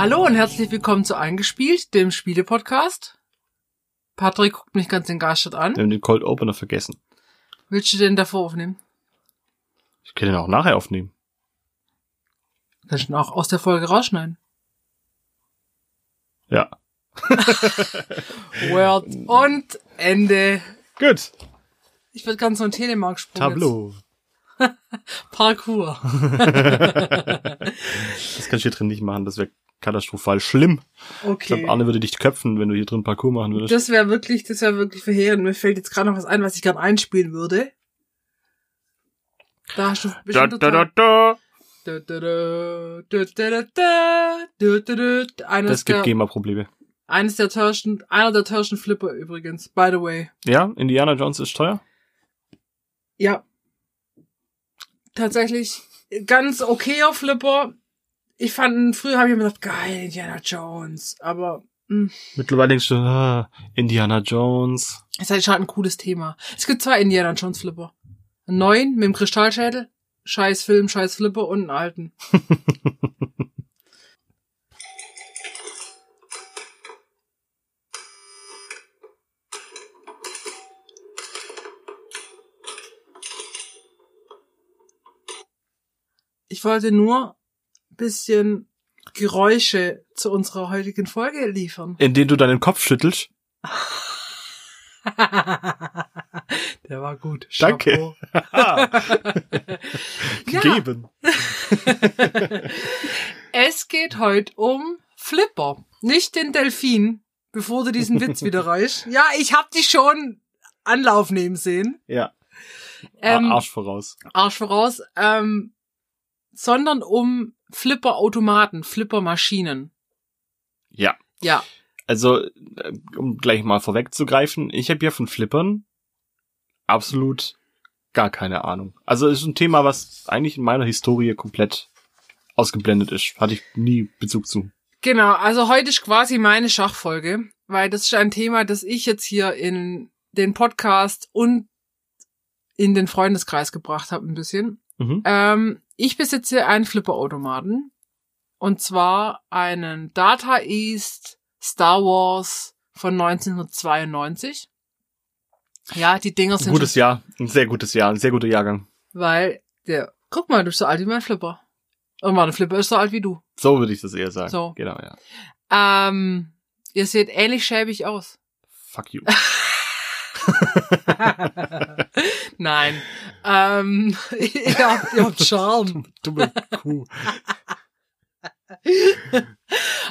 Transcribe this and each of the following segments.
Hallo und herzlich willkommen zu Eingespielt, dem Spiele-Podcast. Patrick guckt mich ganz entgeistert an. Wir haben den Cold Opener vergessen. Willst du den davor aufnehmen? Ich kann den auch nachher aufnehmen. Kannst du ihn auch aus der Folge rausschneiden. Ja. Word und Ende. Gut. Ich würde ganz so einen Telemark-Sprung. Tableau. Parkour. Das kannst du hier drin nicht machen. Das wäre katastrophal schlimm. Okay. Ich glaube, Arne würde dich köpfen, wenn du hier drin Parcours machen würdest. Das wäre wirklich, das wäre wirklich verheerend. Mir fällt jetzt gerade noch was ein, was ich gerade einspielen würde. Da hast du bestimmt da, da, da, das gibt GEMA-Probleme. Eines der teuersten, einer der teuersten Flipper übrigens, by the way. Ja, Indiana Jones ist teuer? Ja. Tatsächlich ganz okayer Flipper, ich fand, früher habe ich mir gedacht, geil, Indiana Jones. Aber mh, Mittlerweile denkst du, ah, Indiana Jones. ist halt schon ein cooles Thema. Es gibt zwei Indiana Jones Flipper. Einen neuen mit dem Kristallschädel. Scheiß Film, scheiß Flipper und einen alten. Ich wollte nur bisschen Geräusche zu unserer heutigen Folge liefern. Indem du deinen Kopf schüttelst. Der war gut. Danke. Gegeben. Es geht heute um Flipper, nicht den Delfin, bevor du diesen Witz wieder reißt. Ja, ich hab dich schon Anlauf nehmen sehen. Ja. Ähm, Arsch voraus. Arsch voraus. Ähm, sondern um Flipper-Automaten, Flipper-Maschinen. Ja. Ja, Also, äh, um gleich mal vorwegzugreifen, ich habe ja von Flippern absolut gar keine Ahnung. Also es ist ein Thema, was eigentlich in meiner Historie komplett ausgeblendet ist. Hatte ich nie Bezug zu. genau. Also heute ist quasi meine Schachfolge, weil das ist ein Thema, das ich jetzt hier in den Podcast und in den Freundeskreis gebracht habe ein bisschen. Mhm. Ähm, ich besitze einen Flipper-Automaten. Und zwar einen Data East Star Wars von 1992. Ja, die Dinger sind Gutes schon, Jahr, ein sehr gutes Jahr, ein sehr guter Jahrgang. weil der, guck mal, du bist so alt wie mein Flipper. Und mein Flipper ist so alt wie du. So würde ich das eher sagen. So. Genau, ja. Ähm, ihr seht ähnlich schäbig aus. Fuck you. Nein. Ähm, ihr habt, ihr habt Charme. Dumme Kuh.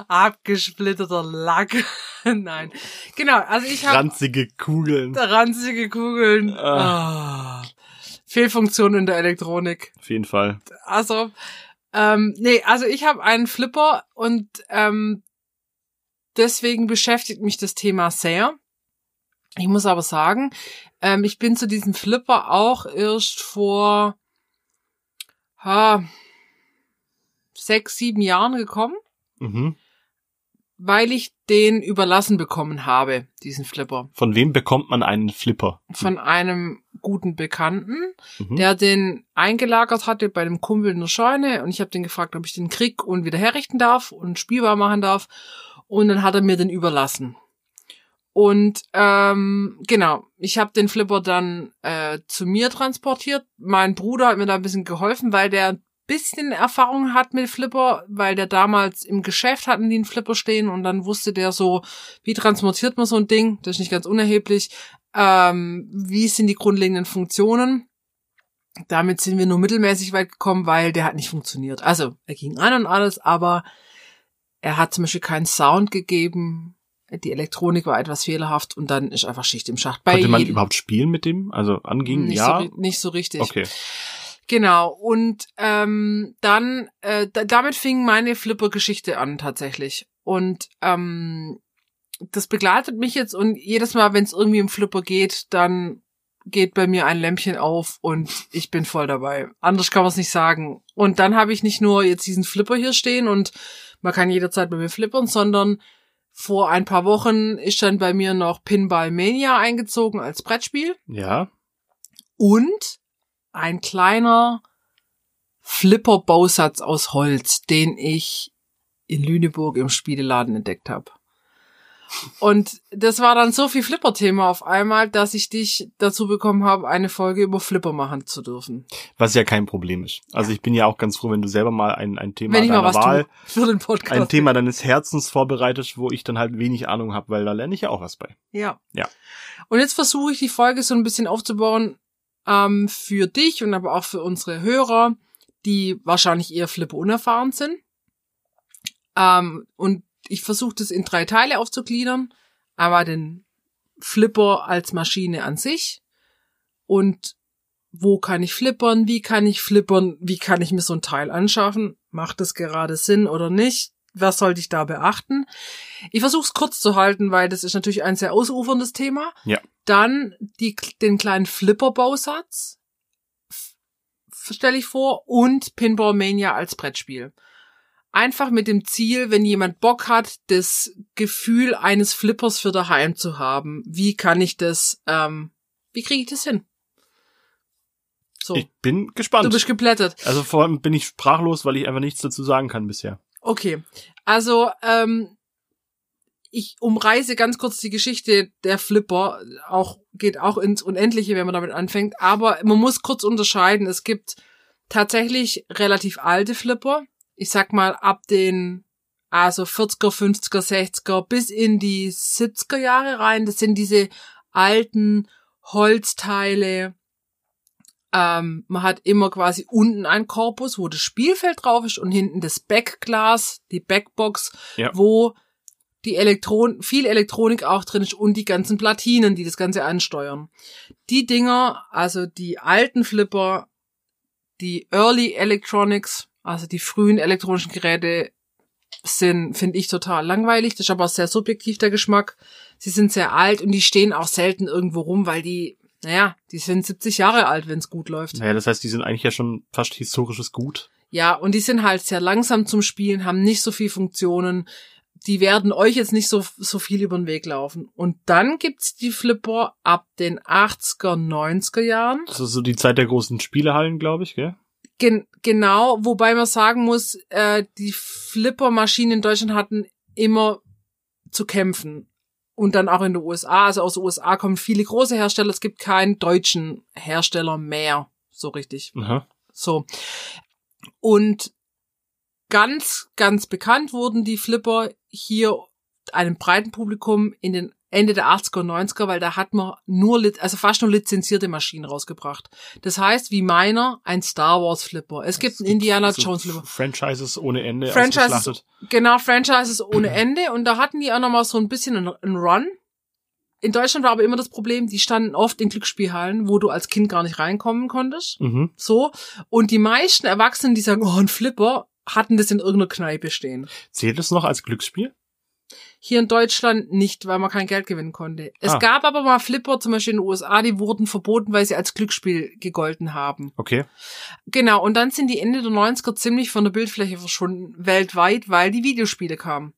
Abgesplitterter Lack. Nein. Genau, also ich habe Ranzige Kugeln. ranzige Kugeln. Ah. Fehlfunktion in der Elektronik. Auf jeden Fall. Also, ähm, nee, also ich habe einen Flipper und ähm, deswegen beschäftigt mich das Thema sehr. Ich muss aber sagen, ähm, ich bin zu diesem Flipper auch erst vor ha, sechs, sieben Jahren gekommen, Mhm. weil ich den überlassen bekommen habe, diesen Flipper. Von wem bekommt man einen Flipper? Von einem guten Bekannten, Mhm. der den eingelagert hatte bei einem Kumpel in der Scheune und ich habe den gefragt, ob ich den krieg und wieder herrichten darf und spielbar machen darf und dann hat er mir den überlassen. Und ähm, genau, ich habe den Flipper dann äh, zu mir transportiert. Mein Bruder hat mir da ein bisschen geholfen, weil der ein bisschen Erfahrung hat mit Flipper, weil der damals im Geschäft hatten die einen Flipper stehen und dann wusste der so, wie transportiert man so ein Ding, das ist nicht ganz unerheblich, ähm, wie sind die grundlegenden Funktionen. Damit sind wir nur mittelmäßig weit gekommen, weil der hat nicht funktioniert. Also, er ging an und alles, aber er hat zum Beispiel keinen Sound gegeben. Die Elektronik war etwas fehlerhaft und dann ist einfach Schicht im Schacht. Bei Konnte man jedem- überhaupt spielen mit dem? Also anging, nicht, ja. so, nicht so richtig. Okay. Genau. Und ähm, dann, äh, da, damit fing meine Flipper-Geschichte an tatsächlich. Und ähm, das begleitet mich jetzt und jedes Mal, wenn es irgendwie um Flipper geht, dann geht bei mir ein Lämpchen auf und ich bin voll dabei. Anders kann man es nicht sagen. Und dann habe ich nicht nur jetzt diesen Flipper hier stehen und man kann jederzeit bei mir flippern, sondern vor ein paar Wochen ist dann bei mir noch Pinball Mania eingezogen als Brettspiel Ja. und ein kleiner Flipper-Bausatz aus Holz, den ich in Lüneburg im Spieleladen entdeckt habe. Und das war dann so viel Flipper-Thema auf einmal, dass ich dich dazu bekommen habe, eine Folge über Flipper machen zu dürfen. Was ja kein Problem ist. Also ich bin ja auch ganz froh, wenn du selber mal ein, ein Thema Wenn deiner Wahl, für den Podcast. ein Thema deines Herzens vorbereitest, wo ich dann halt wenig Ahnung habe, weil da lerne ich ja auch was bei. Ja. Ja. Und jetzt versuche ich die Folge so ein bisschen aufzubauen ähm, für dich und aber auch für unsere Hörer, die wahrscheinlich eher Flipper unerfahren sind. Ähm, und ich versuche das in drei Teile aufzugliedern. Einmal den Flipper als Maschine an sich und wo kann ich flippern, wie kann ich flippern, wie kann ich mir so ein Teil anschaffen, macht das gerade Sinn oder nicht, was sollte ich da beachten. Ich versuche es kurz zu halten, weil das ist natürlich ein sehr ausuferndes Thema. Ja. Dann die, den kleinen Flipper-Bausatz stelle ich vor und Pinball Mania als Brettspiel. Einfach mit dem Ziel, wenn jemand Bock hat, das Gefühl eines Flippers für daheim zu haben. Wie kann ich das, ähm, wie kriege ich das hin? So, Ich bin gespannt. du bist geplättet. also vor allem bin ich sprachlos, weil ich einfach nichts dazu sagen kann bisher. Okay, also ähm, ich umreiße ganz kurz die Geschichte der Flipper. Auch geht auch ins Unendliche, wenn man damit anfängt. Aber man muss kurz unterscheiden. Es gibt tatsächlich relativ alte Flipper. Ich sag mal ab den also 40er, 50er, 60er bis in die 70er Jahre rein. Das sind diese alten Holzteile. Ähm, man hat immer quasi unten ein Korpus, wo das Spielfeld drauf ist und hinten das Backglas, die Backbox, Ja. wo die Elektron viel Elektronik auch drin ist und die ganzen Platinen, die das Ganze ansteuern. Die Dinger, also die alten Flipper, die Early Electronics, also die frühen elektronischen Geräte, sind, finde ich, total langweilig. Das ist aber sehr subjektiv der Geschmack. Sie sind sehr alt und die stehen auch selten irgendwo rum, weil die, naja, die sind 70 Jahre alt, wenn es gut läuft. Naja, das heißt, die sind eigentlich ja schon fast historisches Gut. Ja, und die sind halt sehr langsam zum Spielen, haben nicht so viel Funktionen. Die werden euch jetzt nicht so, so viel über den Weg laufen. Und dann gibt's die Flipper ab den 80er, 90er Jahren. Das ist so die Zeit der großen Spielehallen, glaube ich, gell? Gen genau, wobei man sagen muss, äh, die Flipper-Maschinen in Deutschland hatten immer zu kämpfen. Und dann auch in den USA. Also aus den USA kommen viele große Hersteller. Es gibt keinen deutschen Hersteller mehr. So richtig. Aha. So. Und ganz, ganz bekannt wurden die Flipper hier einem breiten Publikum in den Ende der 80er und 90er, weil da hat man nur, also fast nur lizenzierte Maschinen rausgebracht. Das heißt, wie meiner, ein Star Wars Flipper. Es gibt einen Indiana So Jones Flipper. Franchises ohne Ende Franchises, ausgeschlachtet. genau, Franchises ohne Ende. Und da hatten die auch nochmal so ein bisschen einen, einen Run. In Deutschland war aber immer das Problem, die standen oft in Glücksspielhallen, wo du als Kind gar nicht reinkommen konntest. Mhm. So. Und die meisten Erwachsenen, die sagen, oh, ein Flipper, hatten das in irgendeiner Kneipe stehen. Zählt es noch als Glücksspiel? Hier in Deutschland nicht, weil man kein Geld gewinnen konnte. Es Ah. gab aber mal Flipper, zum Beispiel in den USA, die wurden verboten, weil sie als Glücksspiel gegolten haben. Okay. Genau, und dann sind die Ende der 90er ziemlich von der Bildfläche verschwunden, weltweit, weil die Videospiele kamen.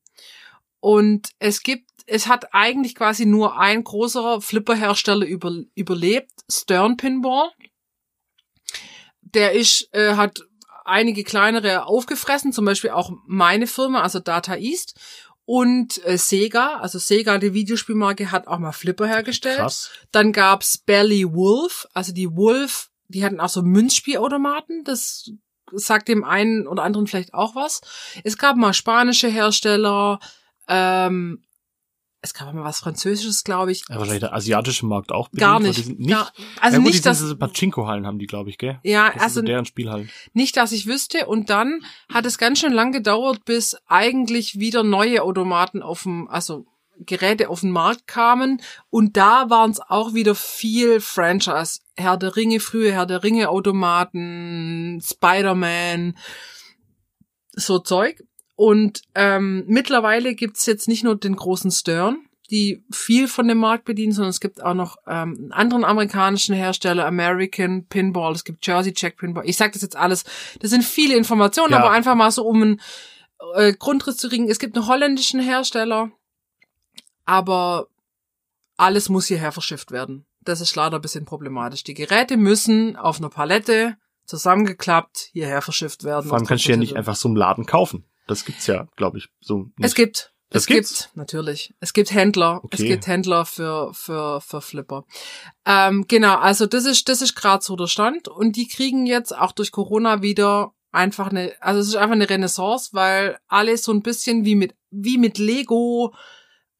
Und es gibt, es hat eigentlich quasi nur ein großer Flipper-Hersteller über, überlebt, Stern Pinball. Der ist, äh, hat einige kleinere aufgefressen, zum Beispiel auch meine Firma, also Data East. Und äh, Sega, also Sega, die Videospielmarke, hat auch mal Flipper hergestellt. Krass. Dann gab's Belly Wolf, also die Wolf, die hatten auch so Münzspielautomaten, das sagt dem einen oder anderen vielleicht auch was. Es gab mal spanische Hersteller, ähm, es gab mal was Französisches, glaube ich. Ja, wahrscheinlich der asiatische Markt auch. bedient, Gar nicht. Nicht Gar, also ja, gut, nicht, dass, diese Pachinko-Hallen haben die, glaube ich, gell? ja, Das also deren Spielhallen. nicht, dass ich wüsste. Und dann hat es ganz schön lang gedauert, bis eigentlich wieder neue Automaten auf dem, also Geräte auf den Markt kamen. Und da waren es auch wieder viel Franchise. Herr der Ringe, frühe Herr der Ringe Automaten, Spider-Man, so Zeug. Und ähm, mittlerweile gibt's jetzt nicht nur den großen Stern, die viel von dem Markt bedienen, sondern es gibt auch noch ähm, einen anderen amerikanischen Hersteller, American Pinball, es gibt Jersey Jack Pinball. Ich sage das jetzt alles, das sind viele Informationen, Ja. aber einfach mal so um einen äh, Grundriss zu kriegen. Es gibt einen holländischen Hersteller, aber alles muss hierher verschifft werden. Das ist leider ein bisschen problematisch. Die Geräte müssen auf einer Palette zusammengeklappt hierher verschifft werden. Vor allem kannst du ja nicht einfach so im Laden kaufen. Das gibt's ja, glaube ich, so. Nicht. Es gibt. Das es gibt's? gibt, natürlich. Es gibt Händler. Es Okay. gibt Händler für, für, für Flipper. Ähm, genau, also das ist, das ist gerade so der Stand. Und die kriegen jetzt auch durch Corona wieder einfach eine, also es ist einfach eine Renaissance, weil alles so ein bisschen wie mit, wie mit Lego,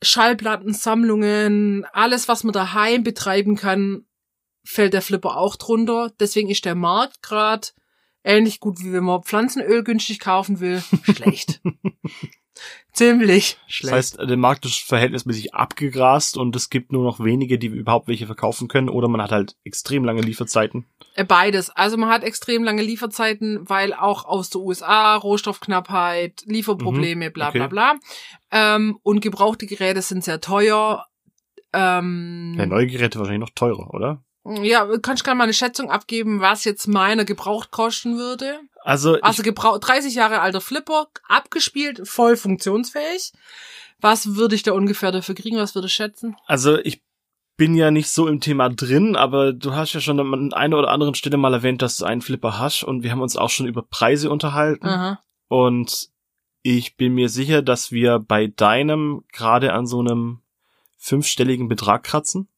Schallplattensammlungen, alles, was man daheim betreiben kann, fällt der Flipper auch drunter. Deswegen ist der Markt gerade ähnlich gut, wie wenn man Pflanzenöl günstig kaufen will. Schlecht. Ziemlich Das schlecht. heißt, der Markt ist verhältnismäßig abgegrast und es gibt nur noch wenige, die überhaupt welche verkaufen können oder man hat halt extrem lange Lieferzeiten. Äh, Beides. Also man hat extrem lange Lieferzeiten, weil auch aus der USA Rohstoffknappheit, Lieferprobleme, bla bla okay. bla. Ähm, und gebrauchte Geräte sind sehr teuer. Ähm, Ja, neue Geräte wahrscheinlich noch teurer, oder? Ja, kannst du gerne mal eine Schätzung abgeben, was jetzt meiner gebraucht kosten würde? Also, ich, Also gebraucht 30 Jahre alter Flipper, abgespielt, voll funktionsfähig. Was würde ich da ungefähr dafür kriegen? Was würde ich schätzen? also ich bin ja nicht so im Thema drin, aber du hast ja schon an einer oder anderen Stelle mal erwähnt, dass du einen Flipper hast und wir haben uns auch schon über Preise unterhalten Aha. und ich bin mir sicher, dass wir bei deinem gerade an so einem fünfstelligen Betrag kratzen.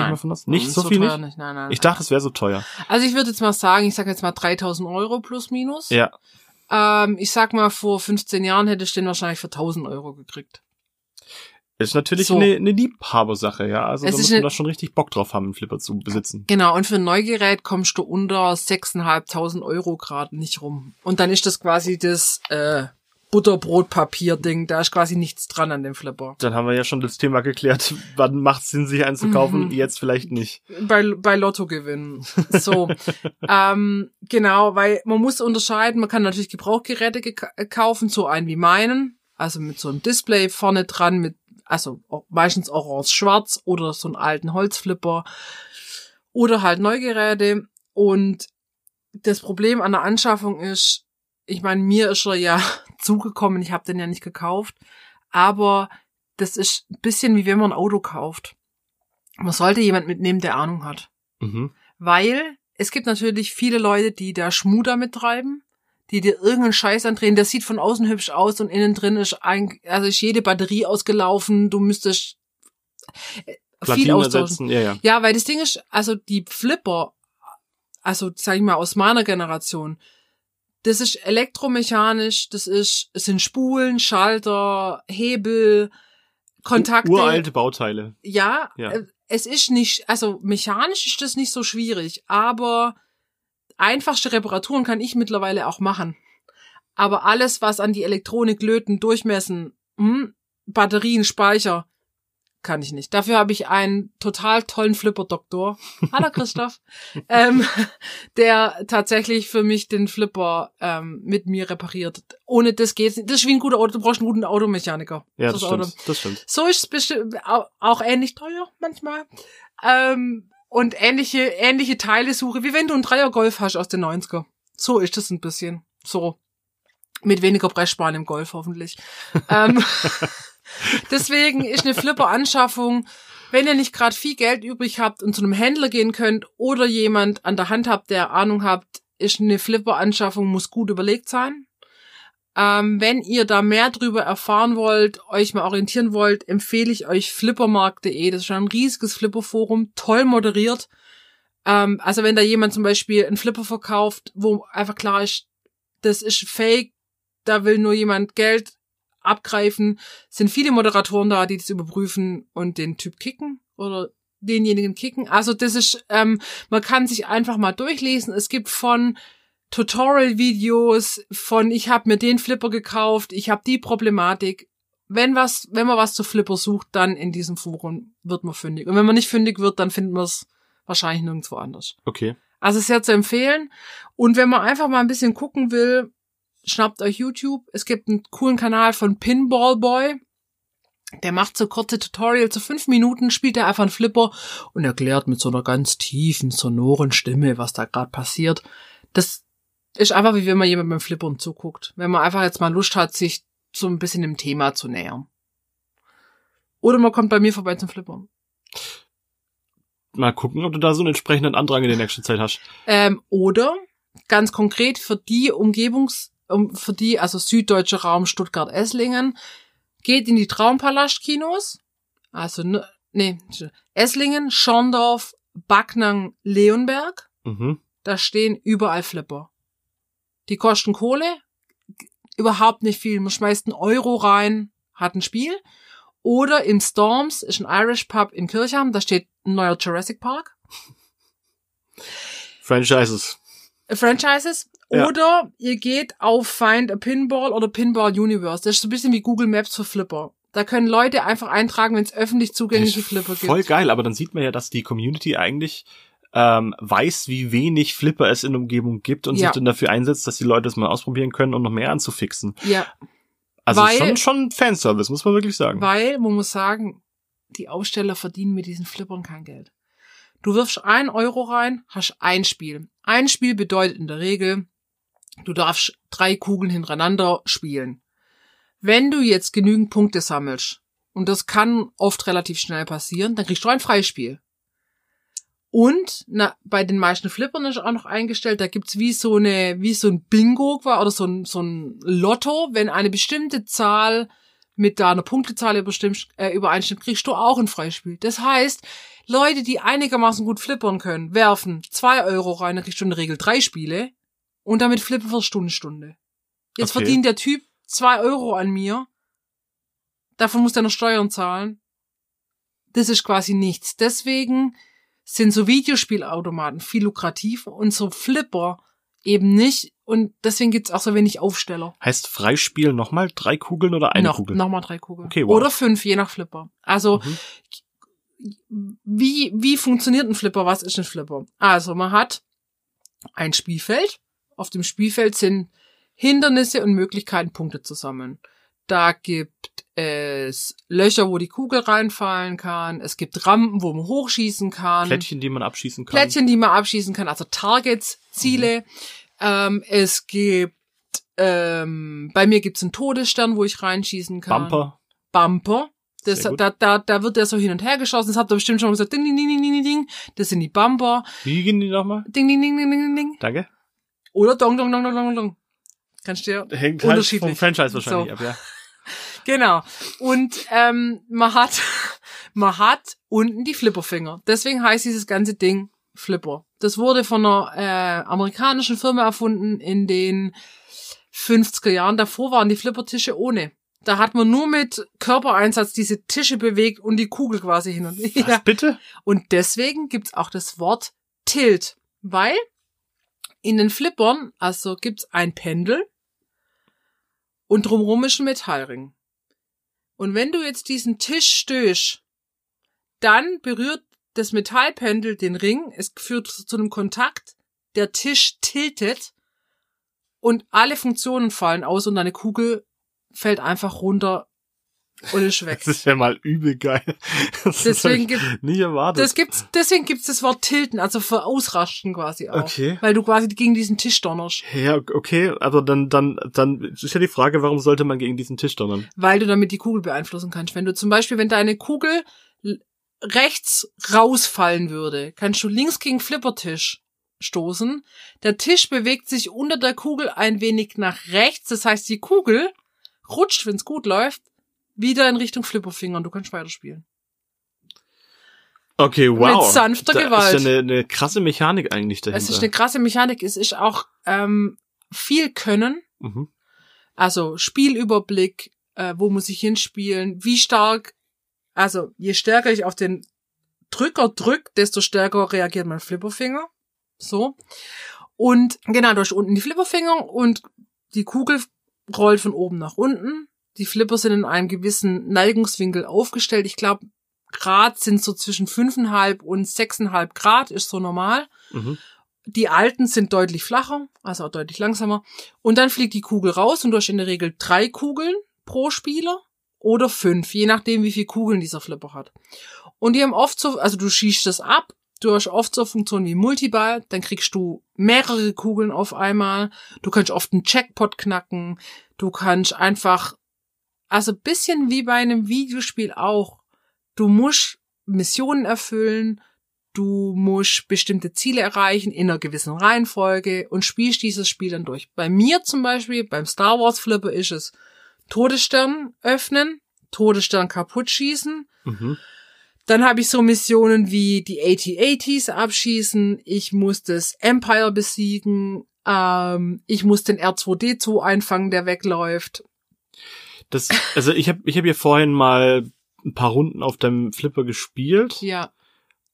Nein. mal von aus? Nicht Hm, so, viel nicht? nicht. Nein, nein. Ich dachte, es wäre so teuer. Also ich würde jetzt mal sagen, ich sage jetzt mal 3000 Euro plus minus. Ja, Ähm, ich sag mal, vor 15 Jahren hätte ich den wahrscheinlich für 1000 Euro gekriegt. ist natürlich So. eine, eine Liebhabersache, ja. Also Es da muss man da schon richtig Bock drauf haben, einen Flipper zu besitzen. Genau, und für ein Neugerät kommst du unter 6.500 Euro gerade nicht rum. Und dann ist das quasi das äh, Butterbrotpapier-Ding. Da ist quasi nichts dran an dem Flipper. Dann haben wir ja schon das Thema geklärt, wann macht es Sinn, sich einen zu kaufen, Mhm. jetzt vielleicht nicht. Bei, bei Lotto gewinnen. So. ähm, genau, weil man muss unterscheiden, man kann natürlich Gebrauchgeräte äh, kaufen, so einen wie meinen. Also mit so einem Display vorne dran, mit, also auch meistens orange-schwarz oder so einen alten Holzflipper. Oder halt Neugeräte. Und das Problem an der Anschaffung ist, ich meine, mir ist er ja zugekommen, ich habe den ja nicht gekauft, aber das ist ein bisschen wie wenn man ein Auto kauft. Man sollte jemand mitnehmen, der Ahnung hat. Mhm. Weil es gibt natürlich viele Leute, die da Schmuh damit treiben, die dir irgendeinen Scheiß andrehen, der sieht von außen hübsch aus und innen drin ist ein, also ist jede Batterie ausgelaufen, du müsstest äh, viel Platinen austauschen. ja, ja. Ja, weil das Ding ist, also die Flipper, also sag ich mal aus meiner Generation, das ist elektromechanisch, das ist, es sind Spulen, Schalter, Hebel, Kontakte. Uralte Bauteile. Ja, Ja. äh, es ist nicht, also mechanisch ist das nicht so schwierig, aber einfachste Reparaturen kann ich mittlerweile auch machen. Aber alles, was an die Elektronik löten, durchmessen, hm, Batterien, Speicher, kann ich nicht. Dafür habe ich einen total tollen Flipper-Doktor. Hallo Christoph. ähm, der tatsächlich für mich den Flipper ähm, mit mir repariert. Ohne das geht's nicht. Das ist wie ein guter Auto. Du brauchst einen guten Automechaniker. Ja, das Auto. stimmt. Das stimmt. So ist es bestimmt au- auch ähnlich teuer manchmal. Ähm, und ähnliche, ähnliche Teile suche, wie wenn du einen Dreier-Golf hast aus den 90er. So ist es ein bisschen. So. Mit weniger Brechspan im Golf hoffentlich. ähm, deswegen ist eine Flipper-Anschaffung, wenn ihr nicht gerade viel Geld übrig habt und zu einem Händler gehen könnt oder jemand an der Hand habt, der Ahnung habt, ist eine Flipper-Anschaffung, muss gut überlegt sein. Ähm, wenn ihr da mehr drüber erfahren wollt, euch mal orientieren wollt, empfehle ich euch flippermarkt.de. Das ist schon ein riesiges Flipperforum, toll moderiert. Ähm, also wenn da jemand zum Beispiel einen Flipper verkauft, wo einfach klar ist, das ist fake, da will nur jemand Geld abgreifen, sind viele Moderatoren da, die das überprüfen und den Typ kicken oder denjenigen kicken. Also das ist, ähm, man kann sich einfach mal durchlesen. Es gibt von Tutorial-Videos, von ich habe mir den Flipper gekauft, ich habe die Problematik. Wenn was, wenn man was zu Flipper sucht, dann in diesem Forum wird man fündig. Und wenn man nicht fündig wird, dann findet man es wahrscheinlich nirgendwo anders. Okay. Also sehr zu empfehlen. Und wenn man einfach mal ein bisschen gucken will, schnappt euch YouTube. Es gibt einen coolen Kanal von Pinball Boy. Der macht so kurze Tutorials, so fünf Minuten spielt er einfach einen Flipper und erklärt mit so einer ganz tiefen, sonoren Stimme, was da gerade passiert. Das ist einfach wie wenn man jemand beim Flippern zuguckt. Wenn man einfach jetzt mal Lust hat, sich so ein bisschen dem Thema zu nähern. Oder man kommt bei mir vorbei zum Flippern. Mal gucken, ob du da so einen entsprechenden Andrang in der nächsten Zeit hast. Ähm, oder ganz konkret für die Umgebungs- um, für die, also süddeutscher Raum Stuttgart-Esslingen, geht in die Traumpalast-Kinos, also, ne, nee, Esslingen, Schorndorf, Backnang, Leonberg. Mhm. Da stehen überall Flipper. Die kosten Kohle, überhaupt nicht viel. Man schmeißt einen Euro rein, hat ein Spiel. Oder im Storms ist ein Irish Pub in Kirchheim, da steht ein neuer Jurassic Park. Franchises. Franchises. Ja. Oder ihr geht auf Find a Pinball oder Pinball Universe. Das ist so ein bisschen wie Google Maps für Flipper. Da können Leute einfach eintragen, wenn es öffentlich zugängliche Ist Flipper gibt. Voll geil, aber dann sieht man ja, dass die Community eigentlich ähm, weiß, wie wenig Flipper es in der Umgebung gibt und Ja. sich dann dafür einsetzt, dass die Leute es mal ausprobieren können und noch mehr anzufixen. Ja, Also Weil- schon, schon Fanservice, muss man wirklich sagen. weil man muss sagen, die Aussteller verdienen mit diesen Flippern kein Geld. Du wirfst ein Euro rein, hast ein Spiel. Ein Spiel bedeutet in der Regel, du darfst drei Kugeln hintereinander spielen. Wenn du jetzt genügend Punkte sammelst, und das kann oft relativ schnell passieren, dann kriegst du ein Freispiel. Und na, bei den meisten Flippern ist auch noch eingestellt, da gibt's wie so eine, wie so ein Bingo oder so ein, so ein Lotto, wenn eine bestimmte Zahl mit deiner Punktezahl äh, übereinstimmt, kriegst du auch ein Freispiel. Das heißt, Leute, die einigermaßen gut flippern können, werfen zwei Euro rein, dann kriegst du in der Regel drei Spiele und damit flippen wir Stunde, Stunde. Jetzt Okay. verdient der Typ zwei Euro an mir, davon muss er noch Steuern zahlen. Das ist quasi nichts. Deswegen sind so Videospielautomaten viel lukrativer und so Flipper eben nicht. Und deswegen gibt's auch so wenig Aufsteller. Heißt Freispiel nochmal drei Kugeln oder eine noch, Kugel? Nochmal drei Kugeln. Okay, wow. Oder fünf, je nach Flipper. Also, Mhm. Wie, wie funktioniert ein Flipper? Was ist ein Flipper? Also, man hat ein Spielfeld. Auf dem Spielfeld sind Hindernisse und Möglichkeiten, Punkte zu sammeln. Da gibt es Löcher, wo die Kugel reinfallen kann. Es gibt Rampen, wo man hochschießen kann. Plättchen, die man abschießen kann. Plättchen, die man abschießen kann, also Targets, Ziele. Ähm, es gibt, ähm, bei mir gibt's einen Todesstern, wo ich reinschießen kann. Bumper. Bumper. Das, da, da, da wird der so hin und her geschossen. Das habt ihr bestimmt schon mal gesagt. Ding, ding, ding, ding, ding, ding. Das sind die Bumper. Wie gehen die nochmal? Ding, ding, ding, ding, ding, ding. Danke. Oder dong, dong, dong, dong, dong, dong. Kannst du dir Hängt halt Unterschiedlich. vom Franchise wahrscheinlich So. ab, ja. Genau. Und ähm, man hat, man hat unten die Flipperfinger. Deswegen heißt dieses ganze Ding Flipper. Das wurde von einer äh, amerikanischen Firma erfunden in den 50er Jahren. Davor waren die Flippertische ohne. Da hat man nur mit Körpereinsatz diese Tische bewegt und die Kugel quasi hin und Was her. bitte? Und deswegen gibt's auch das Wort Tilt, weil in den Flippern, also gibt's ein Pendel und drumherum ist ein Metallring. Und wenn du jetzt diesen Tisch stößt, dann berührt das Metallpendel den Ring, es führt zu einem Kontakt, der Tisch tiltet und alle Funktionen fallen aus und deine Kugel fällt einfach runter und ist weg. Das ist ja mal übel geil. Das Deswegen gibt- nicht erwartet. Das gibt's, deswegen gibt's das Wort tilten, also für ausrasten quasi auch. Okay. Weil du quasi gegen diesen Tisch donnerst. ja, okay, aber dann, dann, dann ist ja die Frage, warum sollte man gegen diesen Tisch donnern? Weil du damit die Kugel beeinflussen kannst. Wenn du zum Beispiel, wenn deine Kugel rechts rausfallen würde, kannst du links gegen den Flippertisch stoßen. Der Tisch bewegt sich unter der Kugel ein wenig nach rechts. Das heißt, die Kugel rutscht, wenn's gut läuft, wieder in Richtung Flipperfinger und du kannst weiterspielen. Okay, wow. Mit sanfter da Gewalt. ist ja eine, eine krasse Mechanik eigentlich dahinter. Es ist eine krasse Mechanik. Es ist auch ähm, viel Können. mhm. Also Spielüberblick, äh, wo muss ich hinspielen, wie stark, also je stärker ich auf den Drücker drück, desto stärker reagiert mein Flipperfinger. So. Und genau, durch unten die Flipperfinger und die Kugel rollt von oben nach unten. Die Flipper sind in einem gewissen Neigungswinkel aufgestellt. Ich glaube, Grad sind so zwischen 5,5 und 6,5 Grad, ist so normal. Mhm. Die alten sind deutlich flacher, also auch deutlich langsamer. Und dann fliegt die Kugel raus und du hast in der Regel drei Kugeln pro Spieler oder fünf, je nachdem, wie viele Kugeln dieser Flipper hat. Und die haben oft so, also du schießt das ab, du hast oft so Funktionen wie Multiball, dann kriegst du mehrere Kugeln auf einmal, du kannst oft einen Checkpot knacken, du kannst einfach, also bisschen wie bei einem Videospiel auch, du musst Missionen erfüllen, du musst bestimmte Ziele erreichen in einer gewissen Reihenfolge und spielst dieses Spiel dann durch. Bei mir zum Beispiel, beim Star Wars Flipper ist es Todesstern öffnen, Todesstern kaputt schießen. Mhm. Dann habe ich so Missionen wie die AT-ATs abschießen, ich muss das Empire besiegen, ähm, ich muss den R2D2 einfangen, der wegläuft. Das, also ich habe ich hab hier vorhin mal ein paar Runden auf dem Flipper gespielt Ja,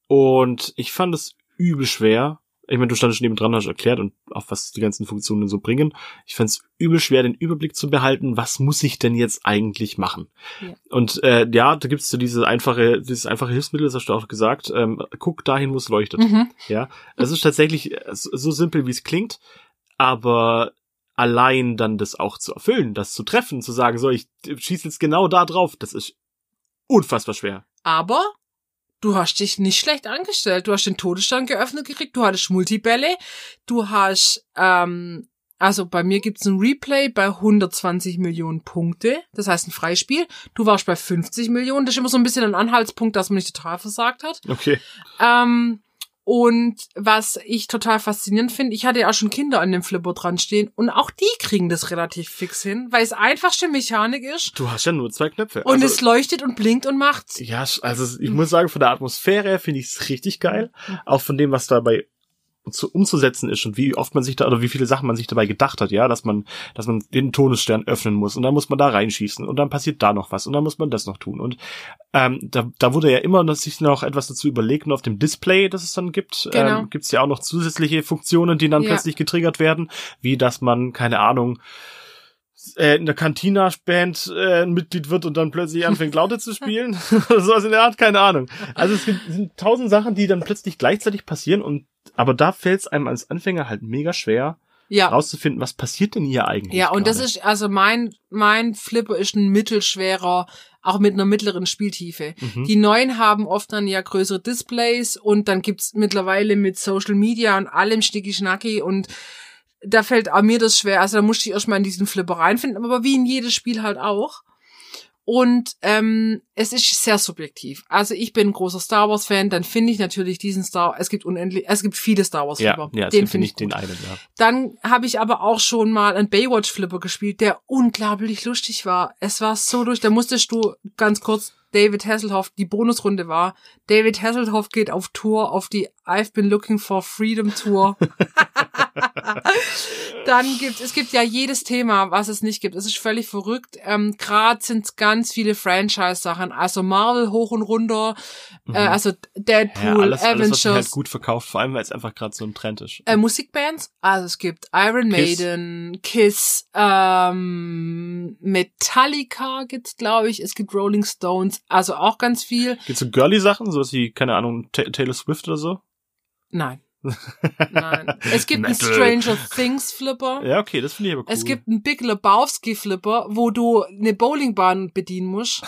und ich fand es übel schwer. Ich meine, du standest schon neben dran, hast erklärt und auch was die ganzen Funktionen so bringen. Ich fand es übel schwer, den Überblick zu behalten, was muss ich denn jetzt eigentlich machen? Ja. Und äh, ja, da gibt's so diese einfache, dieses einfache Hilfsmittel, das hast du auch gesagt. Ähm, guck dahin, wo es leuchtet. mhm. Ja, es ist tatsächlich äh, so so simpel, wie es klingt, aber allein dann das auch zu erfüllen, das zu treffen, zu sagen, so, ich schieße jetzt genau da drauf, das ist unfassbar schwer. aber du hast dich nicht schlecht angestellt. Du hast den Todesstern geöffnet gekriegt, du hattest Multibälle, du hast, ähm, also bei mir gibt's ein Replay bei 120 Millionen Punkte, das heißt ein Freispiel. Du warst bei 50 Millionen, das ist immer so ein bisschen ein Anhaltspunkt, dass man nicht total versagt hat. Okay. Ähm, und was ich total faszinierend finde, ich hatte ja auch schon Kinder an dem Flipper dran stehen und auch die kriegen das relativ fix hin, weil es einfachste Mechanik ist Du hast ja nur zwei Knöpfe. und also, es leuchtet und blinkt und macht's. ja, also ich muss sagen, von der Atmosphäre finde ich es richtig geil. Mhm. Auch von dem, was dabei zu, umzusetzen ist und wie oft man sich da oder wie viele Sachen man sich dabei gedacht hat, ja, dass man, dass man den Todesstern öffnen muss und dann muss man da reinschießen und dann passiert da noch was und dann muss man das noch tun und ähm, da, da wurde ja immer dass sich noch etwas dazu überlegt und auf dem Display, das es dann gibt, Genau. ähm, gibt's ja auch noch zusätzliche Funktionen, die dann Ja. plötzlich getriggert werden, wie dass man keine Ahnung äh, in der Cantina-Band äh, ein Mitglied wird und dann plötzlich anfängt Laute zu spielen. Oder sowas in der Art, keine Ahnung. Also es gibt, es sind tausend Sachen, die dann plötzlich gleichzeitig passieren und aber da fällt es einem als Anfänger halt mega schwer, Ja. rauszufinden, was passiert denn hier eigentlich. Ja, und das gerade. ist, also mein, mein Flipper ist ein mittelschwerer, auch mit einer mittleren Spieltiefe. Mhm. Die neuen haben oft dann ja größere Displays und dann gibt's mittlerweile mit Social Media und allem Schnicki-Schnacki und da fällt auch mir das schwer. Also da musste ich erstmal in diesen Flipper reinfinden, aber wie in jedes Spiel halt auch. Und ähm, es ist sehr subjektiv. Also ich bin ein großer Star Wars Fan, dann finde ich natürlich diesen Star. Es gibt unendlich, es gibt viele Star Wars ja, Flipper. ja, es den finde ich gut. den einen, ja. Dann habe ich aber auch schon mal einen Baywatch-Flipper gespielt, der unglaublich lustig war. Es war so lustig. Da musstest du ganz kurz David Hasselhoff, die Bonusrunde war. David Hasselhoff geht auf Tour, auf die I've been looking for freedom Tour. Dann gibt es gibt ja jedes Thema, was es nicht gibt. Es ist völlig verrückt. Ähm, Gerade sind ganz viele Franchise-Sachen, also Marvel hoch und runter, äh, also Mhm. ja, Deadpool, alles, alles, was Avengers, sich halt gut verkauft, vor allem, weil es einfach gerade so ein Trend ist. äh, Musikbands. Also es gibt Iron Kiss. Maiden, Kiss, ähm, Metallica gibt's, glaube ich. Es gibt Rolling Stones, also auch ganz viel. Gibt's so Girly-Sachen, sowas wie, keine Ahnung, Ta Taylor Swift oder so? Nein. Nein. Es gibt einen. Stranger Things Flipper. Ja, okay, das finde ich aber cool. Es gibt einen Big Lebowski Flipper, wo du eine Bowlingbahn bedienen musst.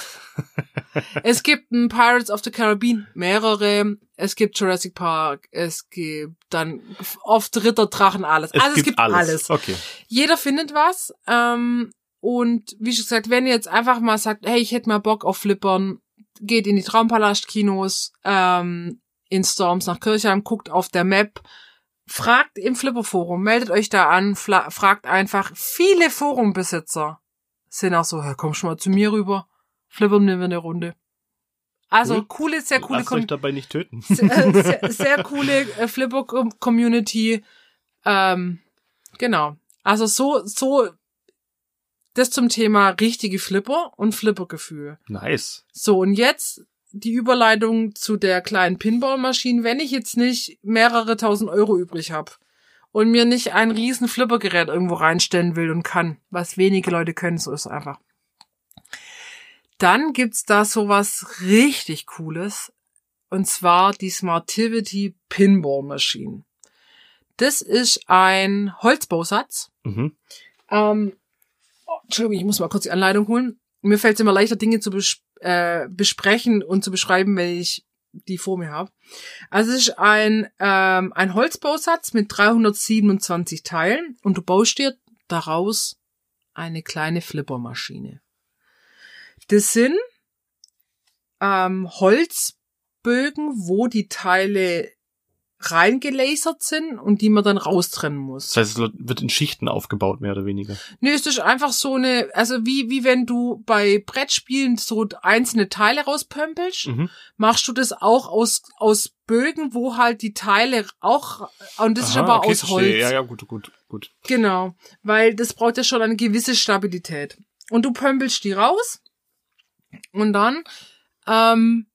es gibt einen Pirates of the Caribbean, mehrere. Es gibt Jurassic Park. Es gibt dann oft Ritter, Drachen, alles. also es gibt alles. Okay. Jeder findet was. Ähm, und wie schon gesagt, wenn ihr jetzt einfach mal sagt, hey, ich hätte mal Bock auf Flippern, geht in die Traumpalast-Kinos, ähm, in Storms nach Kirchheim, guckt auf der Map, fragt im Flipper-Forum, meldet euch da an, fragt einfach. Viele Forumbesitzer sind auch so, komm schon mal zu mir rüber, flippern wir eine Runde. Also Cool. coole, sehr coole Lasst euch dabei nicht töten. sehr, sehr, sehr coole äh, Flipper-Community. Ähm, genau. Also so, so, das zum Thema richtige Flipper und Flippergefühl. Nice. So, und jetzt die Überleitung zu der kleinen Pinballmaschine. Wenn ich jetzt nicht mehrere tausend Euro übrig habe und mir nicht ein riesen Flippergerät irgendwo reinstellen will und kann, was wenige Leute können, so ist es einfach. Dann gibt's da sowas richtig Cooles. Und zwar die Smartivity Pinball Machine. Das ist ein Holzbausatz. Mhm. Ähm, Entschuldigung, ich muss mal kurz die Anleitung holen. Mir fällt es immer leichter, Dinge zu bes äh, besprechen und zu beschreiben, wenn ich die vor mir habe. Also es ist ein, ähm, ein Holzbausatz mit 327 Teilen und du baust dir daraus eine kleine Flippermaschine. Das sind ähm, Holz Bögen, wo die Teile reingelasert sind und die man dann raustrennen muss. Das heißt, es wird in Schichten aufgebaut, mehr oder weniger. Nee, es ist einfach so eine, also wie, wie wenn du bei Brettspielen so einzelne Teile rauspömpelst, Mhm. machst du das auch aus, aus Bögen, wo halt die Teile auch, und das ist Aha, aber okay, aus Holz. Ja, ja, gut, gut, gut. Genau, weil das braucht ja schon eine gewisse Stabilität. Und du pömpelst die raus und dann ähm,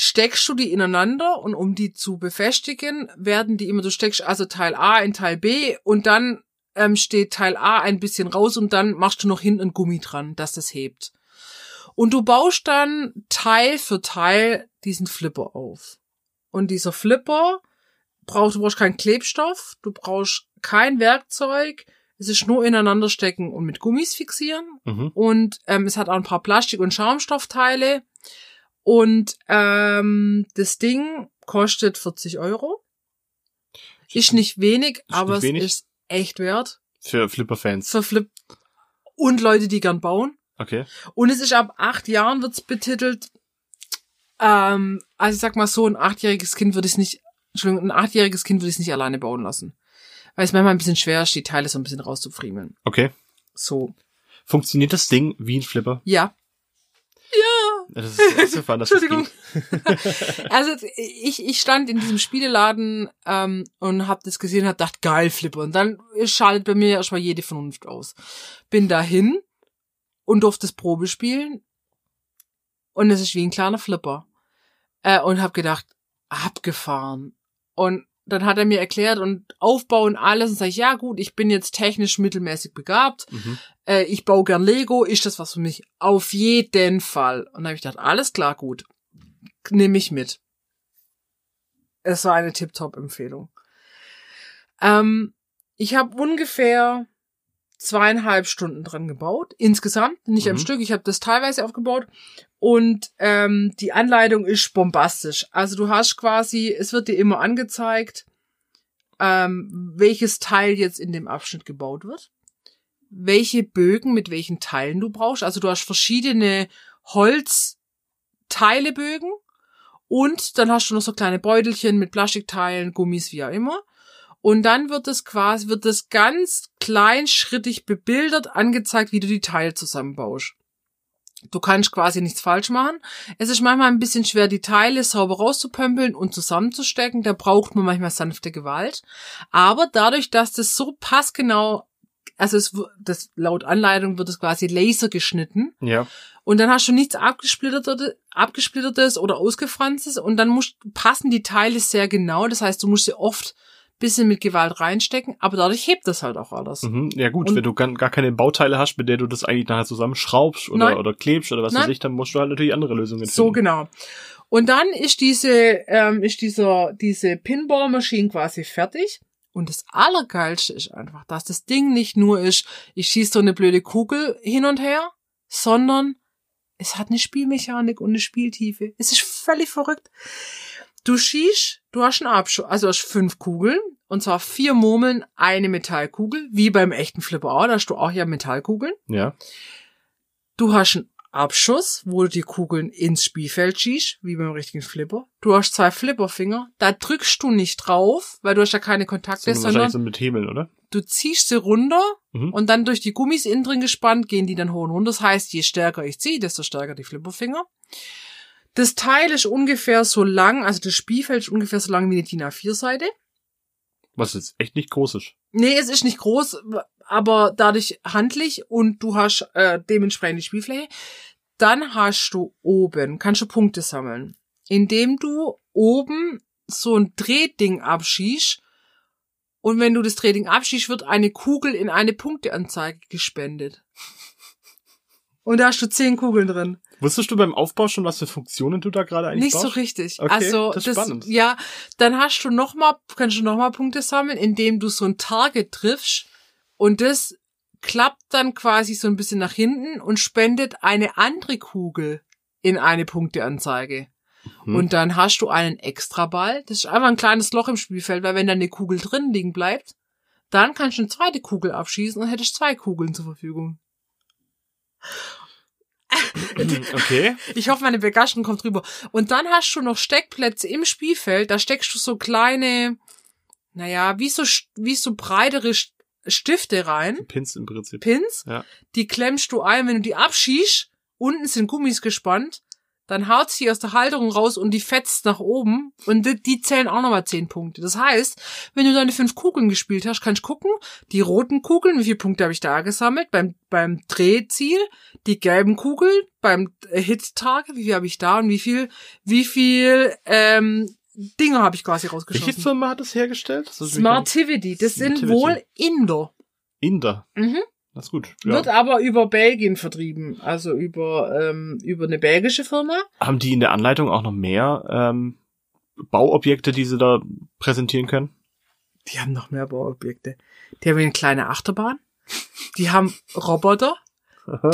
steckst du die ineinander und um die zu befestigen, werden die immer, du steckst also Teil A in Teil B und dann ähm, steht Teil A ein bisschen raus und dann machst du noch hinten ein Gummi dran, dass das hebt. Und du baust dann Teil für Teil diesen Flipper auf. Und dieser Flipper braucht, du brauchst keinen Klebstoff, du brauchst kein Werkzeug, es ist nur ineinander stecken und mit Gummis fixieren. Mhm. Und ähm, es hat auch ein paar Plastik- und Schaumstoffteile. Und ähm, das Ding kostet 40 Euro. Ist nicht wenig, Ist aber nicht wenig? es ist echt wert. Für Flipper-Fans. Für Flip und Leute, die gern bauen. Okay. Und es ist ab acht Jahren wird's betitelt. Ähm, also ich sag mal so, ein achtjähriges Kind würde ich nicht, Entschuldigung, ein achtjähriges Kind würde ich nicht alleine bauen lassen. Weil es manchmal ein bisschen schwer ist, die Teile so ein bisschen rauszufriemeln. Okay. So. Funktioniert das Ding wie ein Flipper? Ja. Das ist, das fun, dass das Entschuldigung. geht. Also ich, ich stand in diesem Spieleladen ähm, und hab das gesehen und hab gedacht, geil, Flipper. Und dann schaltet bei mir erstmal jede Vernunft aus. Bin dahin und durfte das Probe spielen. Und es ist wie ein kleiner Flipper. Äh, und hab gedacht, abgefahren. Und dann hat er mir erklärt und Aufbau und alles und sag ich, ja gut, ich bin jetzt technisch mittelmäßig begabt Mhm. äh, ich baue gern Lego, ist das was für mich? Auf jeden Fall. Und dann habe ich gedacht, alles klar, gut. Nehme ich mit. Es war eine Tip-Top-Empfehlung. Ähm, ich habe ungefähr zweieinhalb Stunden dran gebaut. Insgesamt, nicht am Mhm. Stück. Ich habe das teilweise aufgebaut. Und ähm, die Anleitung ist bombastisch. Also du hast quasi, es wird dir immer angezeigt, ähm, welches Teil jetzt in dem Abschnitt gebaut wird welche Bögen mit welchen Teilen du brauchst. Also du hast verschiedene Holzteilebögen und dann hast du noch so kleine Beutelchen mit Plastikteilen, Gummis, wie auch immer. Und dann wird es quasi, wird es ganz kleinschrittig bebildert angezeigt, wie du die Teile zusammenbaust. Du kannst quasi nichts falsch machen. Es ist manchmal ein bisschen schwer, die Teile sauber rauszupömpeln und zusammenzustecken. Da braucht man manchmal sanfte Gewalt. Aber dadurch, dass das so passgenau also es, das, laut Anleitung wird es quasi laser geschnitten Ja. und dann hast du nichts abgesplittertes, abgesplittertes oder ausgefranstes und dann musst, passen die Teile sehr genau. Das heißt, du musst sie oft bisschen mit Gewalt reinstecken, aber dadurch hebt das halt auch alles. Mhm. Ja gut, Und- wenn du gar, gar keine Bauteile hast, mit der du das eigentlich nachher zusammenschraubst oder, Nein. oder klebst oder was Nein. weiß ich, dann musst du halt natürlich andere Lösungen finden. So genau. Und dann ist diese, ähm, ist dieser, diese Pinball-Maschine quasi fertig. Und das Allergeilste ist einfach, dass das Ding nicht nur ist, ich schieße so eine blöde Kugel hin und her, sondern es hat eine Spielmechanik und eine Spieltiefe. Es ist völlig verrückt. Du schießt, du hast einen Abschuss, also du hast fünf Kugeln, und zwar vier Murmeln, eine Metallkugel, wie beim echten Flipper auch, da hast du auch ja Metallkugeln. Ja. Du hast einen Abschuss, wo du die Kugeln ins Spielfeld schießt, wie beim richtigen Flipper. Du hast zwei Flipperfinger, da drückst du nicht drauf, weil du hast ja keine Kontakte, wahrscheinlich sondern so mit Hebeln, oder? du ziehst sie runter Mhm. und dann durch die Gummis innen drin gespannt gehen die dann hoch und runter. Das heißt, je stärker ich ziehe, desto stärker die Flipperfinger. Das Teil ist ungefähr so lang, also das Spielfeld ist ungefähr so lang wie eine DIN A4-Seite. Was jetzt echt nicht groß ist. Nee, es ist nicht groß, aber dadurch handlich und du hast äh, dementsprechend die Spielfläche. Dann hast du oben, kannst du Punkte sammeln, indem du oben so ein Drehding abschießt und wenn du das Drehding abschießt, wird eine Kugel in eine Punkteanzeige gespendet. Und da hast du zehn Kugeln drin. Wusstest du beim Aufbau schon, was für Funktionen du da gerade eigentlich Nicht so baust? richtig. Okay, also das ist spannend. ja, dann hast du noch mal, kannst du noch mal Punkte sammeln, indem du so ein Target triffst und das klappt dann quasi so ein bisschen nach hinten und spendet eine andere Kugel in eine Punkteanzeige. Mhm. Und dann hast du einen Extraball. Das ist einfach ein kleines Loch im Spielfeld, weil wenn da eine Kugel drin liegen bleibt, dann kannst du eine zweite Kugel abschießen und hättest zwei Kugeln zur Verfügung. Okay. Ich hoffe, meine Begeisterung kommt rüber. Und dann hast du noch Steckplätze im Spielfeld. Da steckst du so kleine, naja, wie so, wie so breitere St- Stifte rein. Pins im Prinzip. Pins. Ja. Die klemmst du ein, wenn du die abschießt. Unten sind Gummis gespannt. Dann haut sie aus der Halterung raus und die fetzt nach oben. Und die, die zählen auch nochmal zehn Punkte. Das heißt, wenn du deine fünf Kugeln gespielt hast, kannst du gucken, die roten Kugeln, wie viele Punkte habe ich da gesammelt beim, beim Drehziel, die gelben Kugeln beim Hit-Tage, wie viel habe ich da und wie viel, wie viel ähm, Dinge habe ich quasi Welche rausgeschossen. Firma hat das hergestellt? Das Smartivity, das sind Smartivity. wohl Inder. Inder. Mhm. Das ist gut. Wird Ja. aber über Belgien vertrieben, also über, ähm, über eine belgische Firma. Haben die in der Anleitung auch noch mehr ähm, Bauobjekte, die sie da präsentieren können? Die haben noch mehr Bauobjekte. Die haben eine kleine Achterbahn. Die haben Roboter.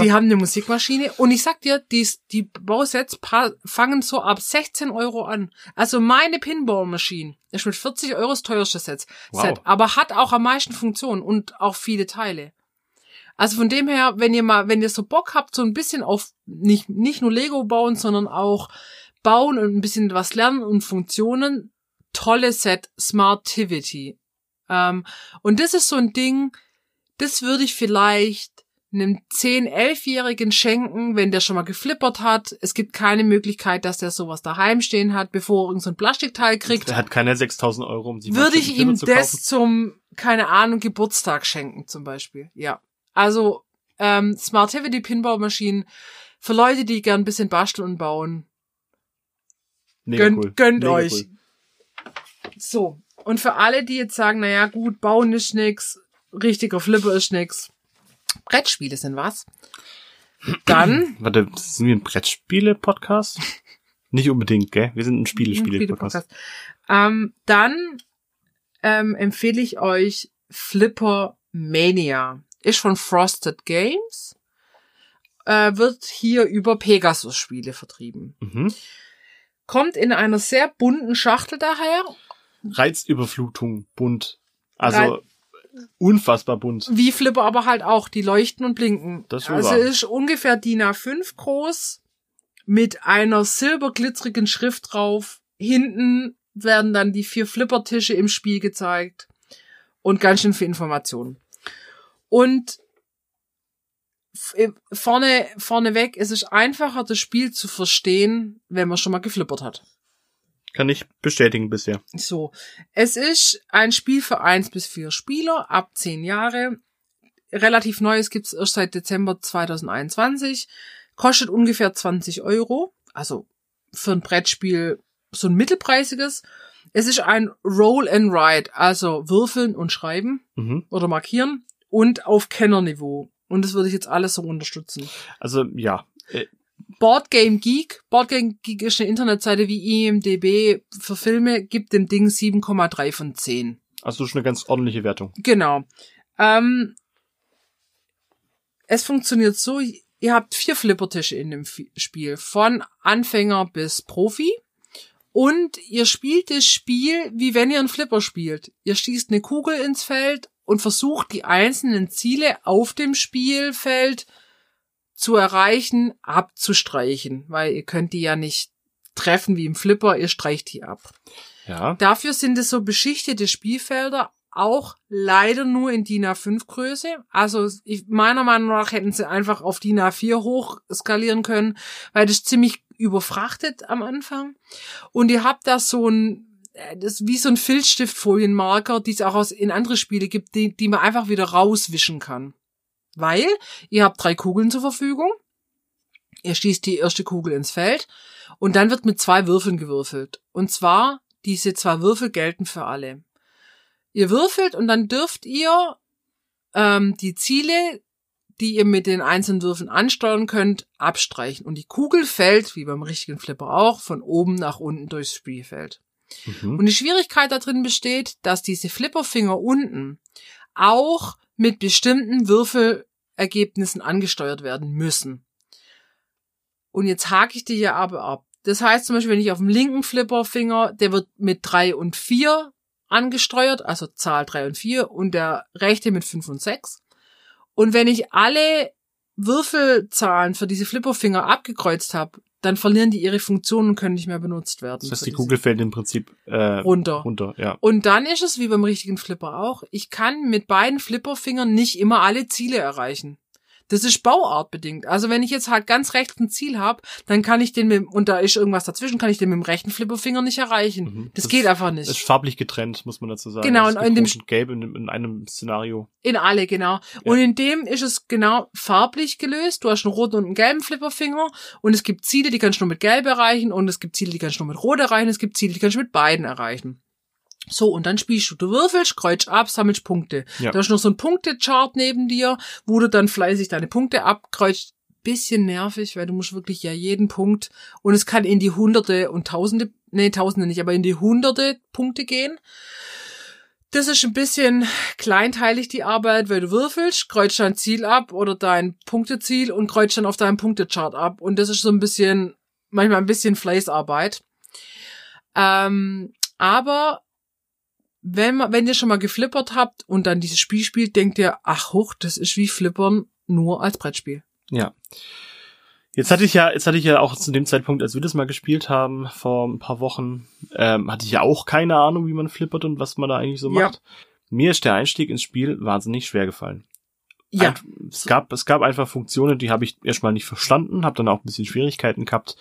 Die haben eine Musikmaschine. Und ich sag dir, die, die Bausets fangen so ab 16 Euro an. Also meine Pinball-Maschine ist mit 40 Euro das teuerste Set. Wow. Set. Aber hat auch am meisten Funktionen und auch viele Teile. Also von dem her, wenn ihr mal, wenn ihr so Bock habt, so ein bisschen auf nicht, nicht nur Lego bauen, sondern auch bauen und ein bisschen was lernen und Funktionen, tolle Set Smartivity. Ähm, und das ist so ein Ding, das würde ich vielleicht einem 10-, 11-Jährigen schenken, wenn der schon mal geflippert hat. Es gibt keine Möglichkeit, dass der sowas daheim stehen hat, bevor er irgend so ein Plastikteil kriegt. Der hat keine 6000 Euro, um mal Würde ich ihm zu das zum, keine Ahnung, Geburtstag schenken zum Beispiel. Ja. Also ähm, Smartivity Pinball-Maschinen für Leute, die gern ein bisschen basteln und bauen. Mega gönnt cool. gönnt Mega euch. Cool. So. Und für alle, die jetzt sagen, naja, gut, bauen ist nix, richtiger Flipper ist nix, Brettspiele sind was, dann Warte, sind wir ein Brettspiele-Podcast? Nicht unbedingt, gell? Wir sind ein Spiele-Spiele-Podcast. Spiele-Podcast. Ähm, dann ähm, empfehle ich euch Flipper Mania. Ist von Frosted Games. Äh, wird hier über Pegasus-Spiele vertrieben. Mhm. Kommt in einer sehr bunten Schachtel daher. Reizüberflutung, bunt. Also Rei- unfassbar bunt. Wie Flipper aber halt auch. Die leuchten und blinken. Das also wahr. ist ungefähr DIN A5 groß. Mit einer silberglitzerigen Schrift drauf. Hinten werden dann die vier Flippertische im Spiel gezeigt. Und ganz schön viel Informationen. Und äh, vorne, vorneweg, es ist einfacher, das Spiel zu verstehen, wenn man schon mal geflippert hat. Kann ich bestätigen bisher. So. Es ist ein Spiel für eins bis vier Spieler ab zehn Jahre. Relativ neues gibt's erst seit Dezember 2021. Kostet ungefähr 20 Euro. Also für ein Brettspiel so ein mittelpreisiges. Es ist ein Roll and Write, also würfeln und schreiben Mhm. oder markieren und auf Kennerniveau. Und das würde ich jetzt alles so unterstützen. Also ja, äh, Boardgame Geek. Boardgame Geek ist eine Internetseite wie IMDB für Filme, gibt dem Ding 7,3 von 10. also schon eine ganz ordentliche Wertung. Genau. Ähm, es funktioniert so, ihr habt vier Flippertische in dem Spiel, von Anfänger bis Profi. Und ihr spielt das Spiel, wie wenn ihr einen Flipper spielt. Ihr schießt eine Kugel ins Feld und versucht die einzelnen Ziele auf dem Spielfeld zu erreichen, abzustreichen, weil ihr könnt die ja nicht treffen wie im Flipper, ihr streicht die ab. Ja. Dafür sind es so beschichtete Spielfelder, auch leider nur in DIN A5 Größe. Also ich, meiner Meinung nach hätten sie einfach auf DIN A4 hoch skalieren können, weil das ziemlich überfrachtet am Anfang. Und ihr habt da so ein, das ist wie so ein Filzstiftfolienmarker, die es auch aus, in andere Spiele gibt, die, die man einfach wieder rauswischen kann. Weil ihr habt drei Kugeln zur Verfügung. Ihr schießt die erste Kugel ins Feld und dann wird mit zwei Würfeln gewürfelt. Und zwar, diese zwei Würfel gelten für alle. Ihr würfelt und dann dürft ihr ähm, die Ziele, die ihr mit den einzelnen Würfeln ansteuern könnt, abstreichen. Und die Kugel fällt, wie beim richtigen Flipper auch, von oben nach unten durchs Spielfeld. Mhm. Und die Schwierigkeit da drin besteht, dass diese Flipperfinger unten auch mit bestimmten Würfelergebnissen angesteuert werden müssen. Und jetzt hake ich die hier aber ab. Das heißt zum Beispiel, wenn ich auf dem linken Flipperfinger, der wird mit drei und vier angesteuert, also Zahl drei und vier, und der rechte mit fünf und sechs. Und wenn ich alle Würfelzahlen für diese Flipperfinger abgekreuzt habe, dann verlieren die ihre Funktion und können nicht mehr benutzt werden. Das heißt, die Kugel fällt im Prinzip äh, runter. runter. Ja. Und dann ist es wie beim richtigen Flipper auch. Ich kann mit beiden Flipperfingern nicht immer alle Ziele erreichen. Das ist bauartbedingt. Also wenn ich jetzt halt ganz rechts ein Ziel habe, dann kann ich den mit, und da ist irgendwas dazwischen, kann ich den mit dem rechten Flipperfinger nicht erreichen. Mhm. Das, Das geht ist- einfach Ist nicht. farblich getrennt, muss man dazu sagen. Genau, Also in gibt dem Gelb in, in einem Szenario. In alle, genau. Und in dem ist es genau farblich gelöst. Du hast einen roten und einen gelben Flipperfinger und es gibt Ziele, die kannst du nur mit gelb erreichen und es gibt Ziele, die kannst du nur mit rot erreichen. Es gibt Ziele, die kannst du mit beiden erreichen. So, und dann spielst du. Du würfelst, kreuzt ab, sammelst Punkte. Ja. Da ist noch so ein Punktechart neben dir, wo du dann fleißig deine Punkte abkreuzt. Bisschen nervig, weil du musst wirklich ja jeden Punkt und es kann in die Hunderte und Tausende, nee, Tausende nicht, aber in die Hunderte Punkte gehen. Das ist ein bisschen kleinteilig die Arbeit, weil du würfelst, kreuzt dein Ziel ab oder dein Punkteziel und kreuzt dann auf deinem Punktechart ab. Und das ist so ein bisschen, manchmal ein bisschen Fleißarbeit. Ähm, aber wenn, man, wenn ihr schon mal geflippert habt und dann dieses Spiel spielt, denkt ihr, ach hoch, das ist wie Flippern nur als Brettspiel. Ja. Jetzt hatte ich ja, jetzt hatte ich ja auch zu dem Zeitpunkt, als wir das mal gespielt haben, vor ein paar Wochen, ähm, hatte ich ja auch keine Ahnung, wie man flippert und was man da eigentlich so Ja. macht. Mir ist der Einstieg ins Spiel wahnsinnig schwer gefallen. Ja, Ein, es gab, es gab einfach Funktionen, die habe ich erstmal nicht verstanden, habe dann auch ein bisschen Schwierigkeiten gehabt,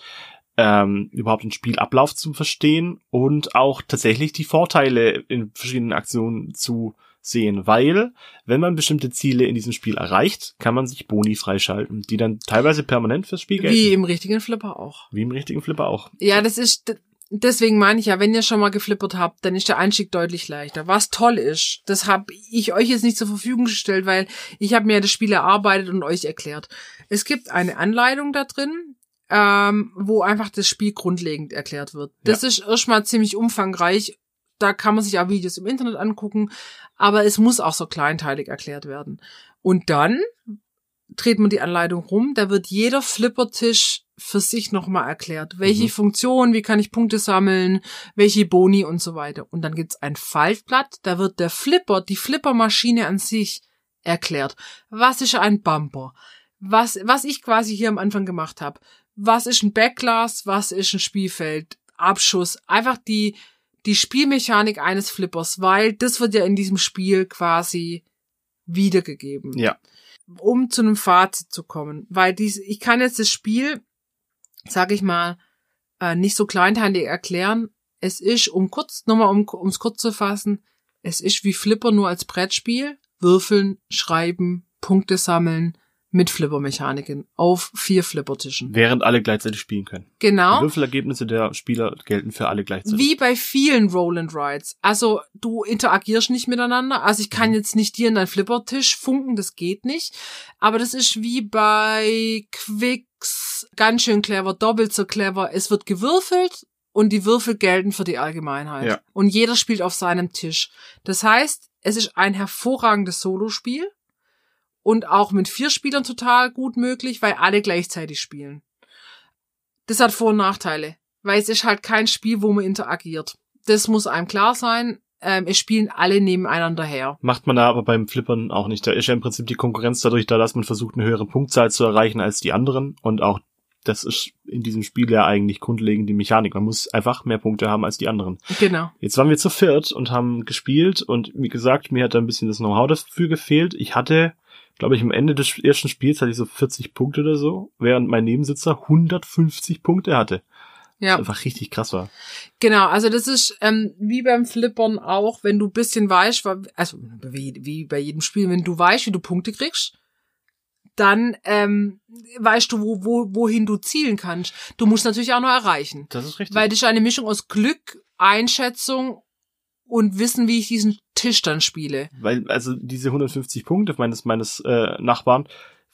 ähm, überhaupt den Spielablauf zu verstehen und auch tatsächlich die Vorteile in verschiedenen Aktionen zu sehen, weil wenn man bestimmte Ziele in diesem Spiel erreicht, kann man sich Boni freischalten, die dann teilweise permanent fürs Spiel gelten. wie im richtigen Flipper auch. Wie im richtigen Flipper auch. Ja, das ist, deswegen meine ich ja, wenn ihr schon mal geflippert habt, dann ist der Einstieg deutlich leichter. Was toll ist, das habe ich euch jetzt nicht zur Verfügung gestellt, weil ich habe mir das Spiel erarbeitet und euch erklärt. Es gibt eine Anleitung da drin, ähm, wo einfach das Spiel grundlegend erklärt wird. Das ist erstmal ziemlich umfangreich. Da kann man sich auch Videos im Internet angucken, aber es muss auch so kleinteilig erklärt werden. Und dann dreht man die Anleitung rum, da wird jeder Flippertisch für sich nochmal erklärt. Welche Mhm. Funktion, wie kann ich Punkte sammeln, welche Boni und so weiter. Und dann gibt's ein Faltblatt, da wird der Flipper, die Flippermaschine an sich erklärt. Was ist ein Bumper? Was, was ich quasi hier am Anfang gemacht habe. Was ist ein Backglas? Was ist ein Spielfeld? Abschuss. Einfach die, die Spielmechanik eines Flippers, weil das wird ja in diesem Spiel quasi wiedergegeben Ja. um zu einem Fazit zu kommen, weil dies, ich kann jetzt das Spiel, sag ich mal, äh, nicht so kleinteilig erklären. Es ist, um kurz, nochmal um, ums kurz zu fassen, es ist wie Flipper nur als Brettspiel, würfeln, schreiben, Punkte sammeln, mit Flippermechaniken auf vier Flippertischen. Während alle gleichzeitig spielen können. Die Genau. Würfelergebnisse der Spieler gelten für alle gleichzeitig. Wie bei vielen Roll and Rides. Also du interagierst nicht miteinander. Also ich kann jetzt nicht dir in deinen Flippertisch funken, das geht nicht. Aber das ist wie bei Quicks, ganz schön clever, doppelt so clever. Es wird gewürfelt und die Würfel gelten für die Allgemeinheit. Ja. Und jeder spielt auf seinem Tisch. Das heißt, es ist ein hervorragendes Solospiel und auch mit vier Spielern total gut möglich, weil alle gleichzeitig spielen. Das hat Vor- und Nachteile, weil es ist halt kein Spiel, wo man interagiert. Das muss einem klar sein. Ähm, es spielen alle nebeneinander her. Macht man da aber beim Flippern auch nicht. Da ist ja im Prinzip die Konkurrenz dadurch da, dass man versucht, eine höhere Punktzahl zu erreichen als die anderen. Und auch das ist in diesem Spiel ja eigentlich grundlegend die Mechanik. Man muss einfach mehr Punkte haben als die anderen. Genau. Jetzt waren wir zu viert und haben gespielt und wie gesagt, mir hat da ein bisschen das Know-how dafür gefehlt. Ich hatte, glaube ich, am Ende des ersten Spiels hatte ich so 40 Punkte oder so, während mein Nebensitzer 150 Punkte hatte. Ja. Was einfach richtig krass war. Genau, also das ist ähm, wie beim Flippern auch, wenn du bisschen weißt, also wie, wie bei jedem Spiel, wenn du weißt, wie du Punkte kriegst, dann ähm, weißt du, wo, wo, wohin du zielen kannst. Du musst natürlich auch noch erreichen. Das ist richtig. Weil das ist eine Mischung aus Glück, Einschätzung und Wissen, wie ich diesen Tisch dann spiele. Weil, also diese 150 Punkte meines, meines äh, Nachbarn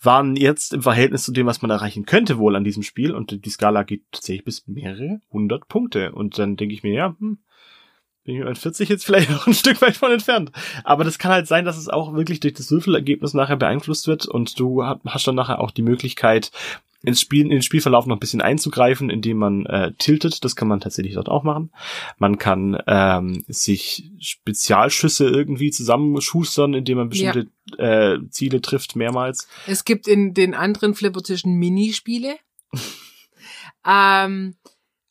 waren jetzt im Verhältnis zu dem, was man erreichen könnte wohl an diesem Spiel. Und die Skala geht tatsächlich bis mehrere hundert Punkte. Und dann denke ich mir, ja, hm, bin ich mit 40 jetzt vielleicht noch ein Stück weit von entfernt. Aber das kann halt sein, dass es auch wirklich durch das Würfelergebnis nachher beeinflusst wird und du hast dann nachher auch die Möglichkeit, ins Spiel, in den Spielverlauf noch ein bisschen einzugreifen, indem man äh, tiltet. Das kann man tatsächlich dort auch machen. Man kann ähm, sich Spezialschüsse irgendwie zusammenschustern, indem man bestimmte ja. äh, Ziele trifft mehrmals. Es gibt in den anderen Flippertischen Minispiele. ähm,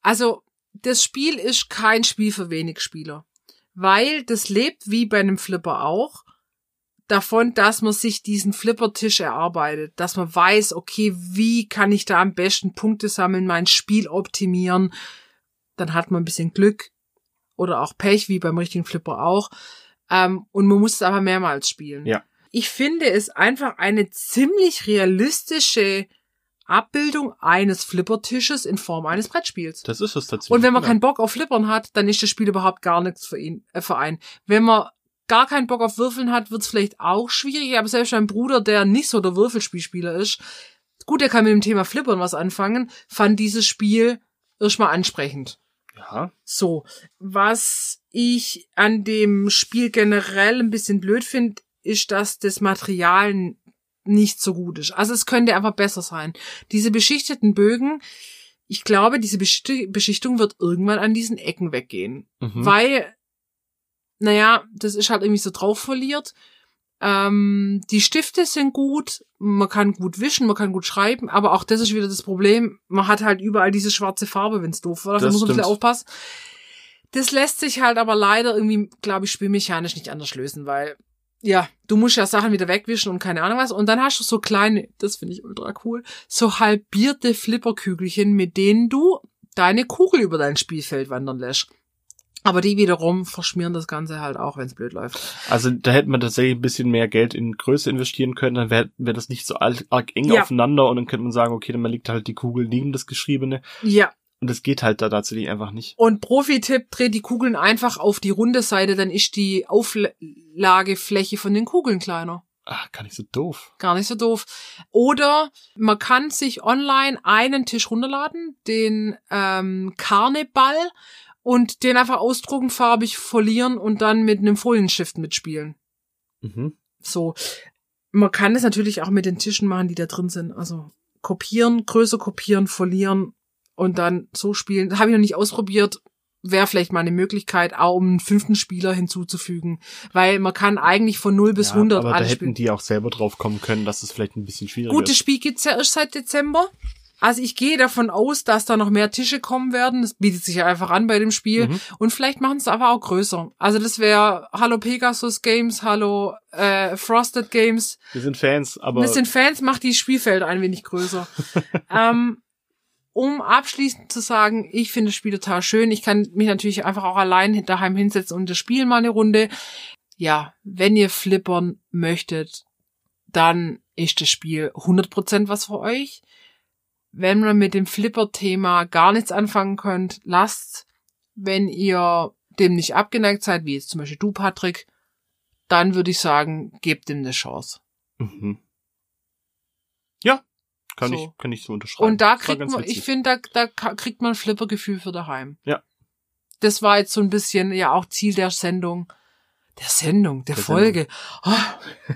also das Spiel ist kein Spiel für wenig Spieler, weil das lebt wie bei einem Flipper auch davon, dass man sich diesen Flippertisch erarbeitet, dass man weiß, okay, wie kann ich da am besten Punkte sammeln, mein Spiel optimieren. Dann hat man ein bisschen Glück oder auch Pech, wie beim richtigen Flipper auch. Ähm, und man muss es aber mehrmals spielen. Ja. Ich finde es einfach eine ziemlich realistische Abbildung eines Flippertisches in Form eines Brettspiels. Das ist es tatsächlich. Und wenn man ja. keinen Bock auf Flippern hat, dann ist das Spiel überhaupt gar nichts für ihn, äh, für einen. Wenn man gar keinen Bock auf Würfeln hat, wird's vielleicht auch schwierig, aber selbst mein Bruder, der nicht so der Würfelspielspieler ist, gut, der kann mit dem Thema Flippern was anfangen, fand dieses Spiel erstmal ansprechend. Ja. So, was ich an dem Spiel generell ein bisschen blöd finde, ist, dass das Material nicht so gut ist. Also es könnte einfach besser sein. Diese beschichteten Bögen, ich glaube, diese Beschichtung wird irgendwann an diesen Ecken weggehen. Mhm. Weil naja, das ist halt irgendwie so drauf verliert. Ähm, die Stifte sind gut, man kann gut wischen, man kann gut schreiben, aber auch das ist wieder das Problem. Man hat halt überall diese schwarze Farbe, wenn's doof war. Also muss man ein bisschen aufpassen. Das lässt sich halt aber leider irgendwie, glaube ich, spielmechanisch nicht anders lösen, weil ja, du musst ja Sachen wieder wegwischen und keine Ahnung was. Und dann hast du so kleine, das finde ich ultra cool, so halbierte Flipperkügelchen, mit denen du deine Kugel über dein Spielfeld wandern lässt. Aber die wiederum verschmieren das Ganze halt auch, wenn es blöd läuft. Also da hätte man tatsächlich ein bisschen mehr Geld in Größe investieren können, dann wäre wär das nicht so arg eng ja. aufeinander und dann könnte man sagen, okay, dann liegt halt die Kugel neben das Geschriebene. Ja. Und das geht halt da tatsächlich einfach nicht. Und Profi-Tipp, dreht die Kugeln einfach auf die runde Seite, dann ist die Auflagefläche von den Kugeln kleiner. Ach, gar nicht so doof. Gar nicht so doof. Oder man kann sich online einen Tisch runterladen, den ähm, Karneval und den einfach ausdrucken, farbig folieren und dann mit einem Folienshift mitspielen. Mhm. So. Man kann es natürlich auch mit den Tischen machen, die da drin sind. Also kopieren, Größe kopieren, folieren und dann so spielen. Habe ich noch nicht ausprobiert. Wäre vielleicht mal eine Möglichkeit, auch um einen fünften Spieler hinzuzufügen. Weil man kann eigentlich von 0 bis ja, 100 aber da hätten die auch selber drauf kommen können, dass es vielleicht ein bisschen schwieriger Gut, ist. das Spiel gibt's ja erst seit Dezember. Also ich gehe davon aus, dass da noch mehr Tische kommen werden. Das bietet sich ja einfach an bei dem Spiel. Mhm. Und vielleicht machen es aber auch größer. Also das wäre Hallo Pegasus Games, Hallo äh, Frosted Games. Wir sind Fans, aber. Wir sind Fans, macht die Spielfelder ein wenig größer. ähm, um abschließend zu sagen, ich finde das Spiel total schön. Ich kann mich natürlich einfach auch allein daheim hinsetzen und das Spiel mal eine Runde. Ja, wenn ihr flippern möchtet, dann ist das Spiel 100% was für euch wenn man mit dem Flipper-Thema gar nichts anfangen könnt, lasst, wenn ihr dem nicht abgeneigt seid, wie jetzt zum Beispiel du, Patrick, dann würde ich sagen, gebt ihm eine Chance. Mhm. Ja, kann so. ich, kann ich so unterschreiben. Und da kriegt man, witzig. ich finde, da, da kriegt man Flipper-Gefühl für daheim. Ja. Das war jetzt so ein bisschen ja auch Ziel der Sendung. Der Sendung, der, der Folge. Oh.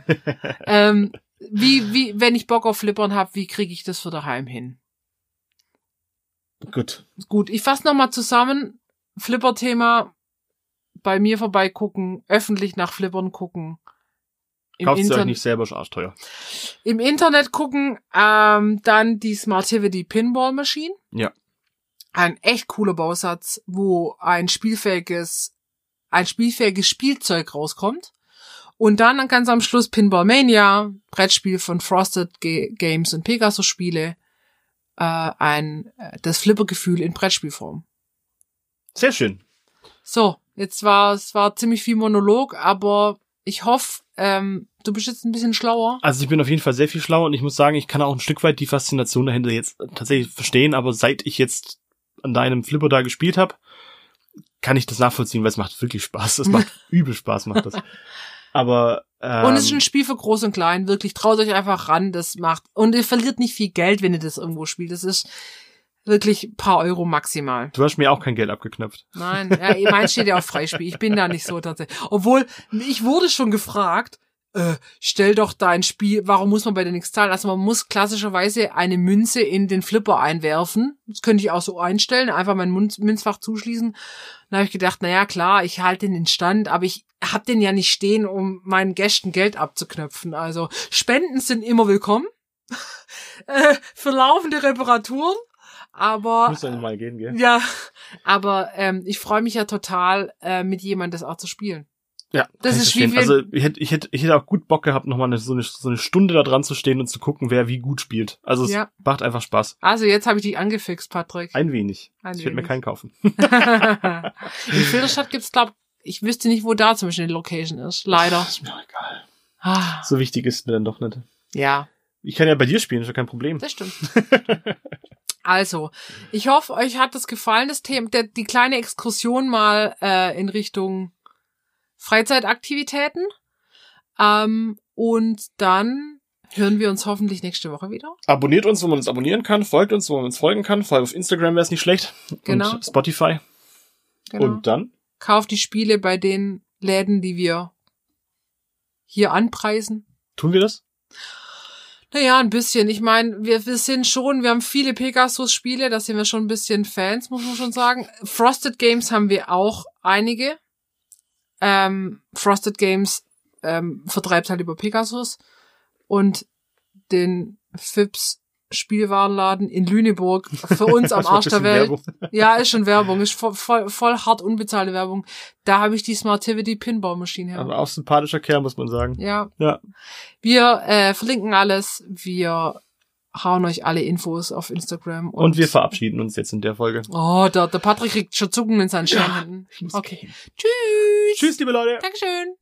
ähm, wie, wie, wenn ich Bock auf Flippern habe, wie kriege ich das für daheim hin? Gut. Gut, ich fasse nochmal zusammen. Flipper-Thema, bei mir vorbeigucken, öffentlich nach Flippern gucken. Im Kauft Inter euch nicht selber, ist arschteuer. Im Internet gucken, ähm, dann die Smartivity Pinball Machine. Ja. Ein echt cooler Bausatz, wo ein spielfähiges, ein spielfähiges Spielzeug rauskommt. Und dann ganz am Schluss Pinball Mania, Brettspiel von Frosted G Games und Pegasus Spiele äh, ein äh, das Flippergefühl in Brettspielform. Sehr schön. So, jetzt war es war ziemlich viel Monolog, aber ich hoffe, ähm, du bist jetzt ein bisschen schlauer. Also ich bin auf jeden Fall sehr viel schlauer und ich muss sagen, ich kann auch ein Stück weit die Faszination dahinter jetzt tatsächlich verstehen, aber seit ich jetzt an deinem Flipper da gespielt habe, kann ich das nachvollziehen, weil es macht wirklich Spaß. Es macht übel Spaß, macht das. Aber ähm, und es ist ein Spiel für groß und klein, wirklich. Traut euch einfach ran, das macht. Und ihr verliert nicht viel Geld, wenn ihr das irgendwo spielt. Das ist wirklich paar Euro maximal. Du hast mir auch kein Geld abgeknöpft. Nein, ja, mein steht ja auf Freispiel. Ich bin da nicht so tatsächlich. Obwohl, ich wurde schon gefragt, äh, stell doch dein Spiel, warum muss man bei dir nichts zahlen? Also man muss klassischerweise eine Münze in den Flipper einwerfen. Das könnte ich auch so einstellen, einfach mein Münz Münzfach zuschließen. Dann habe ich gedacht, na ja, klar, ich halte den in Stand, aber ich hab den ja nicht stehen, um meinen Gästen Geld abzuknöpfen. Also Spenden sind immer willkommen äh, für laufende Reparaturen. Aber Muss dann mal gehen, gell? ja, aber ähm, ich freue mich ja total, äh, mit jemandem das auch zu spielen. Ja, Das ist wie Also ich hätte, ich hätte, ich hätte auch gut Bock gehabt, nochmal eine, so, eine, so eine Stunde da dran zu stehen und zu gucken, wer wie gut spielt. Also es Ja. macht einfach Spaß. Also jetzt habe ich dich angefixt, Patrick. Ein wenig. Ein ich werde mir keinen kaufen. In Filderstadt gibt's glaub, ich wüsste nicht, wo da zum Beispiel eine Location ist. Leider. ist mir egal. Ah, So wichtig ist mir dann doch nicht. ja, Ich kann ja bei dir spielen, ist ja kein Problem. das stimmt. Also, ich hoffe, euch hat das gefallen, das Thema, der, die kleine Exkursion mal äh, in Richtung Freizeitaktivitäten. Ähm, und dann hören wir uns hoffentlich nächste Woche wieder. Abonniert uns, wo man uns abonnieren kann, folgt uns, wo man uns folgen kann, vor allem auf Instagram wäre es nicht schlecht. Genau. Und Spotify. Genau. Und dann? Kauft die Spiele bei den Läden, die wir hier anpreisen. Tun wir das? Naja, ein bisschen. Ich meine, wir, wir sind schon, wir haben viele Pegasus-Spiele, da sind wir schon ein bisschen Fans, muss man schon sagen. Frosted Games haben wir auch einige. Ähm, Frosted Games ähm, vertreibt halt über Pegasus. Und den Fips Spielwarenladen in Lüneburg für uns am Arsch der Welt. Werbung. Ja, ist schon Werbung, ist voll, voll, voll hart unbezahlte Werbung. Da habe ich die Smartivity Pinball Maschine her. Aber auch sympathischer Kerl, muss man sagen. Ja. Ja. Wir äh, verlinken alles. Wir hauen euch alle Infos auf Instagram. Und, und wir verabschieden uns jetzt in der Folge. Oh, der, der Patrick kriegt schon Zucken in seinen Stirnhänden. Ja, okay. Gehen. Tschüss. Tschüss, liebe Leute. Dankeschön.